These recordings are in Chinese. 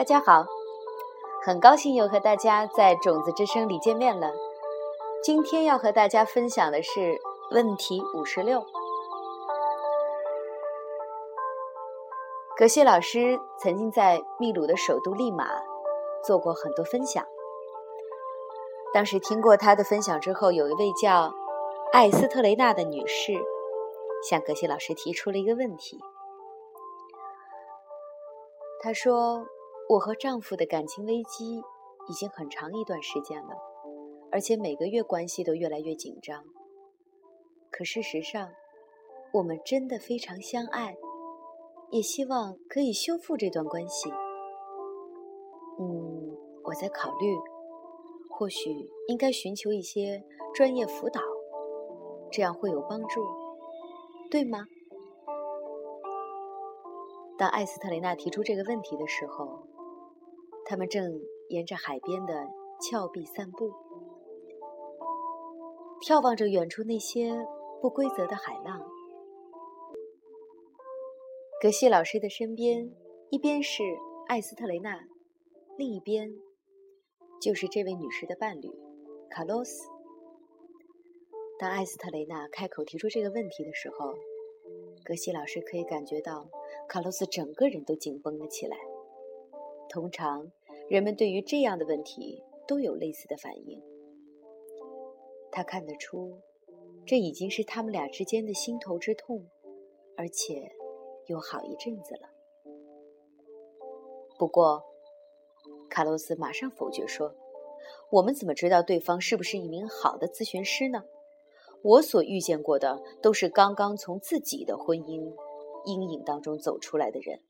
大家好，很高兴又和大家在种子之声里见面了。今天要和大家分享的是问题五十六。格西老师曾经在秘鲁的首都利马做过很多分享。当时听过他的分享之后，有一位叫艾斯特雷娜的女士向格西老师提出了一个问题。她说：“我和丈夫的感情危机已经很长一段时间了，而且每个月关系都越来越紧张。可事实上，我们真的非常相爱，也希望可以修复这段关系。嗯，我在考虑，或许应该寻求一些专业辅导，这样会有帮助，对吗？”当艾斯特雷娜提出这个问题的时候，他们正沿着海边的峭壁散步，眺望着远处那些不规则的海浪。格西老师的身边，一边是艾斯特雷娜，另一边就是这位女士的伴侣卡洛斯。当艾斯特雷娜开口提出这个问题的时候，格西老师可以感觉到。卡洛斯整个人都紧绷了起来。通常，人们对于这样的问题都有类似的反应。他看得出，这已经是他们俩之间的心头之痛，而且有好一阵子了。不过，卡洛斯马上否决说：“我们怎么知道对方是不是一名好的咨询师呢？我所遇见过的都是刚刚从自己的婚姻。”阴影当中走出来的人，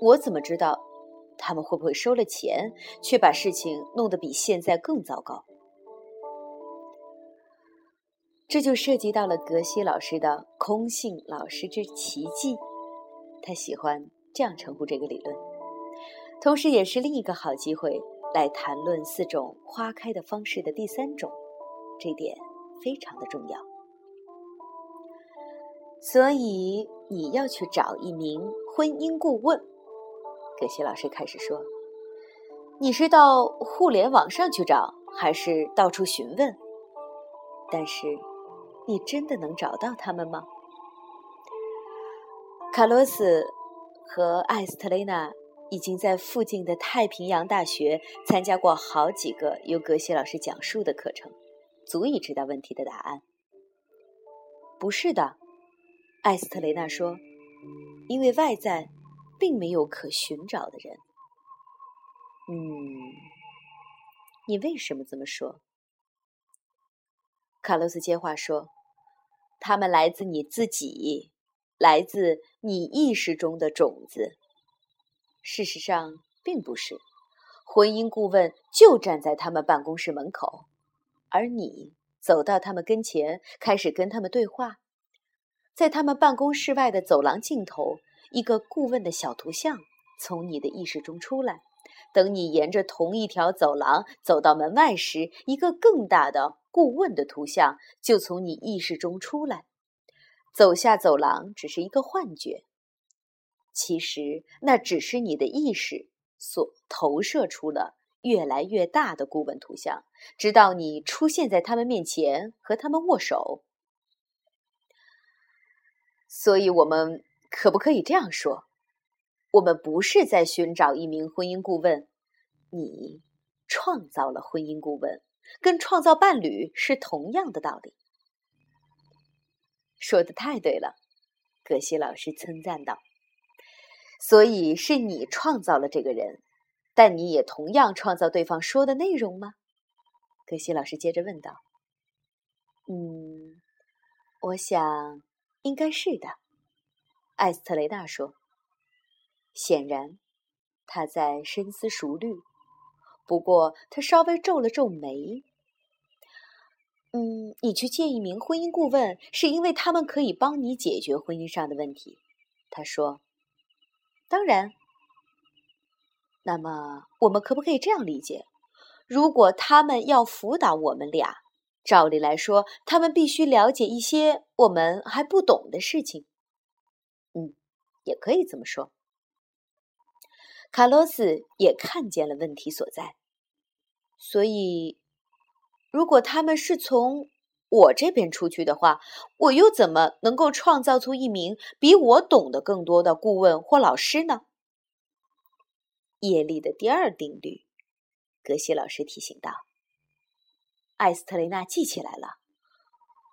我怎么知道他们会不会收了钱，却把事情弄得比现在更糟糕？这就涉及到了格西老师的“空性老师之奇迹”，他喜欢这样称呼这个理论，同时也是另一个好机会来谈论四种花开的方式的第三种，这点非常的重要。所以你要去找一名婚姻顾问，葛西老师开始说：“你是到互联网上去找，还是到处询问？但是，你真的能找到他们吗？”卡洛斯和艾斯特雷娜已经在附近的太平洋大学参加过好几个由格西老师讲述的课程，足以知道问题的答案。不是的。艾斯特雷娜说：“因为外在并没有可寻找的人。”嗯，你为什么这么说？卡洛斯接话说：“他们来自你自己，来自你意识中的种子。事实上，并不是。婚姻顾问就站在他们办公室门口，而你走到他们跟前，开始跟他们对话。”在他们办公室外的走廊尽头，一个顾问的小图像从你的意识中出来。等你沿着同一条走廊走到门外时，一个更大的顾问的图像就从你意识中出来。走下走廊只是一个幻觉，其实那只是你的意识所投射出了越来越大的顾问图像，直到你出现在他们面前和他们握手。所以，我们可不可以这样说：我们不是在寻找一名婚姻顾问，你创造了婚姻顾问，跟创造伴侣是同样的道理。说的太对了，葛西老师称赞道。所以是你创造了这个人，但你也同样创造对方说的内容吗？葛西老师接着问道。嗯，我想。应该是的，艾斯特雷娜说。显然，他在深思熟虑。不过，他稍微皱了皱眉。嗯，你去见一名婚姻顾问，是因为他们可以帮你解决婚姻上的问题。他说：“当然。”那么，我们可不可以这样理解：如果他们要辅导我们俩？照理来说，他们必须了解一些我们还不懂的事情。也可以这么说。卡洛斯也看见了问题所在。所以，如果他们是从我这边出去的话，我又怎么能够创造出一名比我懂得更多的顾问或老师呢？叶力的第二定律，格西老师提醒道：“艾斯特雷娜记起来了，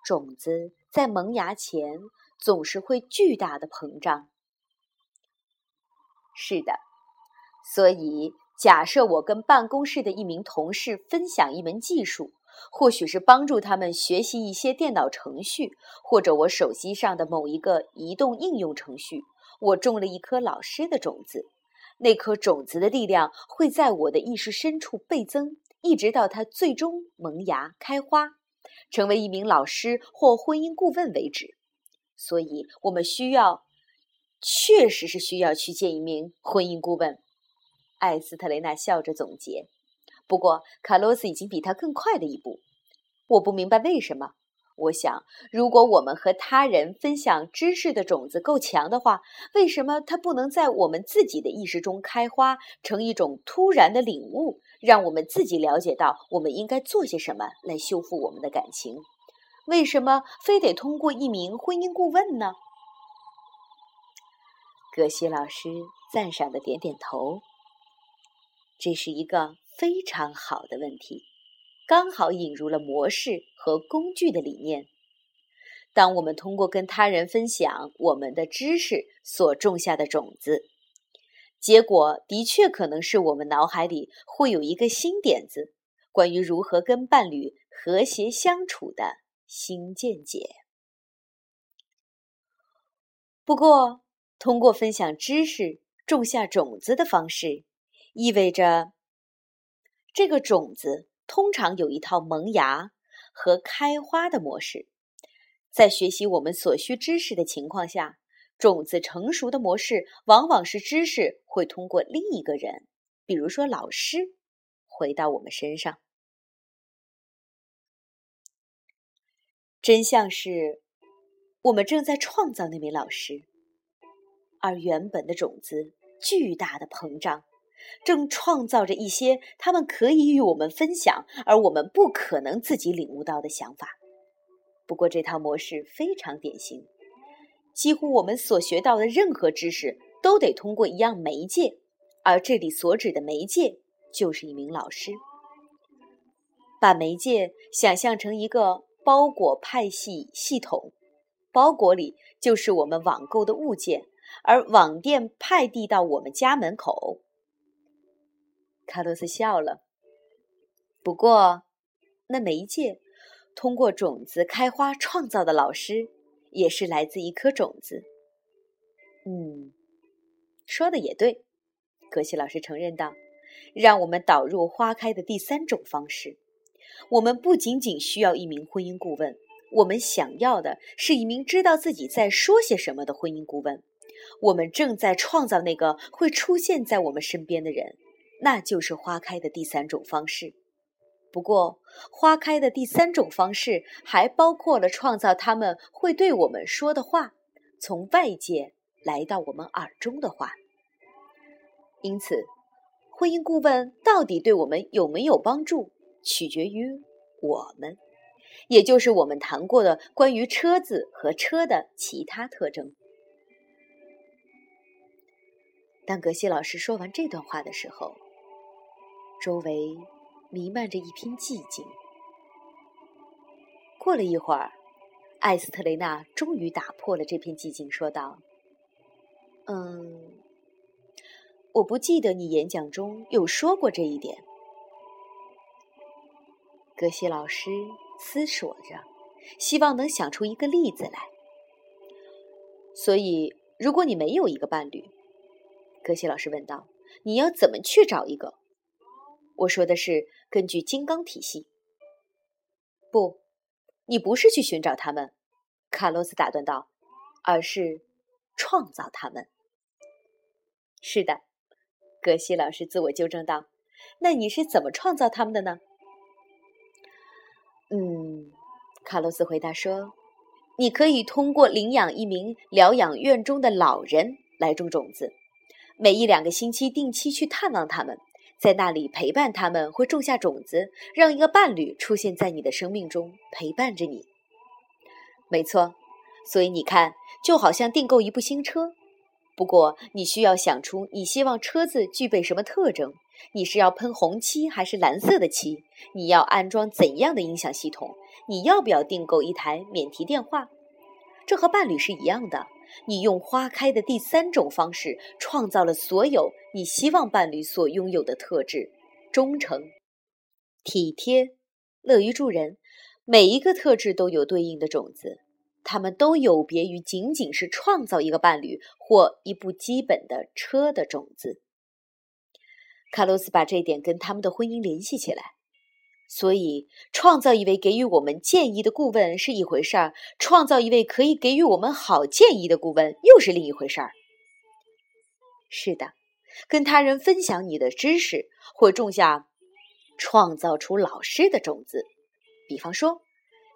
种子在萌芽前总是会巨大的膨胀。”是的，所以假设我跟办公室的一名同事分享一门技术，或许是帮助他们学习一些电脑程序，或者我手机上的某一个移动应用程序，我种了一颗老师的种子。那颗种子的力量会在我的意识深处倍增，一直到它最终萌芽、开花，成为一名老师或婚姻顾问为止。所以，我们需要，确实是需要去见一名婚姻顾问。艾斯特雷娜笑着总结。不过，卡洛斯已经比他更快了一步。我不明白为什么。我想，如果我们和他人分享知识的种子够强的话，为什么它不能在我们自己的意识中开花，成一种突然的领悟，让我们自己了解到我们应该做些什么来修复我们的感情？为什么非得通过一名婚姻顾问呢？葛西老师赞赏的点点头。这是一个非常好的问题。刚好引入了模式和工具的理念。当我们通过跟他人分享我们的知识所种下的种子，结果的确可能是我们脑海里会有一个新点子，关于如何跟伴侣和谐相处的新见解。不过，通过分享知识种下种子的方式，意味着这个种子。通常有一套萌芽和开花的模式，在学习我们所需知识的情况下，种子成熟的模式往往是知识会通过另一个人，比如说老师，回到我们身上。真相是，我们正在创造那名老师，而原本的种子巨大的膨胀。正创造着一些他们可以与我们分享，而我们不可能自己领悟到的想法。不过，这套模式非常典型，几乎我们所学到的任何知识都得通过一样媒介，而这里所指的媒介就是一名老师。把媒介想象成一个包裹派系系统，包裹里就是我们网购的物件，而网店派递到我们家门口。卡洛斯笑了。不过，那媒介通过种子开花创造的老师，也是来自一颗种子。嗯，说的也对，格西老师承认道。让我们导入花开的第三种方式。我们不仅仅需要一名婚姻顾问，我们想要的是一名知道自己在说些什么的婚姻顾问。我们正在创造那个会出现在我们身边的人。那就是花开的第三种方式。不过，花开的第三种方式还包括了创造他们会对我们说的话，从外界来到我们耳中的话。因此，婚姻顾问到底对我们有没有帮助，取决于我们，也就是我们谈过的关于车子和车的其他特征。当格西老师说完这段话的时候。周围弥漫着一片寂静。过了一会儿，艾斯特雷娜终于打破了这片寂静，说道：“嗯，我不记得你演讲中有说过这一点。”格西老师思索着，希望能想出一个例子来。所以，如果你没有一个伴侣，格西老师问道：“你要怎么去找一个？”我说的是根据金刚体系。不，你不是去寻找他们，卡洛斯打断道，而是创造他们。是的，格西老师自我纠正道。那你是怎么创造他们的呢？嗯，卡洛斯回答说：“你可以通过领养一名疗养院中的老人来种种子。每一两个星期定期去探望他们，在那里陪伴他们，会种下种子，让一个伴侣出现在你的生命中，陪伴着你。没错，所以你看，就好像订购一部新车。不过，你需要想出你希望车子具备什么特征？你是要喷红漆还是蓝色的漆？你要安装怎样的音响系统？你要不要订购一台免提电话？这和伴侣是一样的。你用花开的第三种方式，创造了所有你希望伴侣所拥有的特质：忠诚、体贴、乐于助人。每一个特质都有对应的种子。他们都有别于仅仅是创造一个伴侣或一部基本的车的种子。卡洛斯把这一点跟他们的婚姻联系起来，所以创造一位给予我们建议的顾问是一回事儿，创造一位可以给予我们好建议的顾问又是另一回事儿。是的，跟他人分享你的知识，或种下创造出老师的种子，比方说。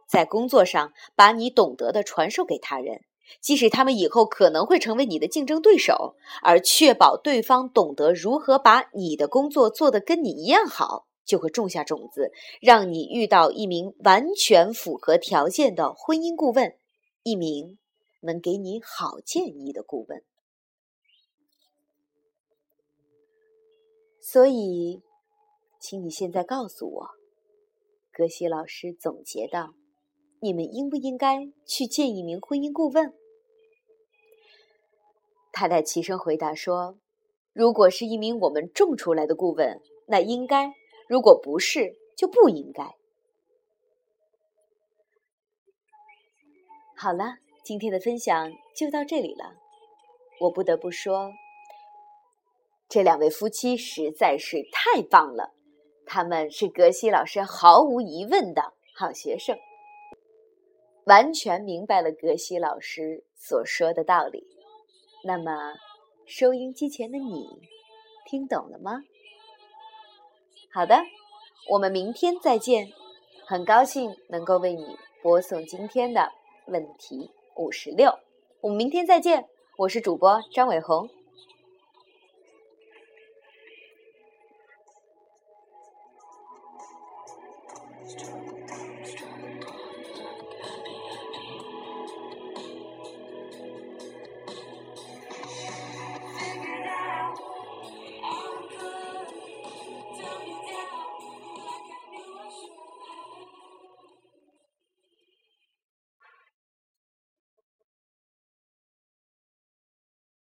在工作上，把你懂得的传授给他人，即使他们以后可能会成为你的竞争对手，而确保对方懂得如何把你的工作做得跟你一样好，就会种下种子，让你遇到一名完全符合条件的婚姻顾问，一名能给你好建议的顾问。所以，请你现在告诉我，格西老师总结道。你们应不应该去见一名婚姻顾问？太太齐声回答说：“如果是一名我们种出来的顾问，那应该；如果不是，就不应该。”好了，今天的分享就到这里了。我不得不说，这两位夫妻实在是太棒了，他们是格西老师毫无疑问的好学生。完全明白了格西老师所说的道理。那么，收音机前的你，听懂了吗？好的我们明天再见。很高兴能够为你播送今天的问题五十六。我们明天再见我是主播张伟红。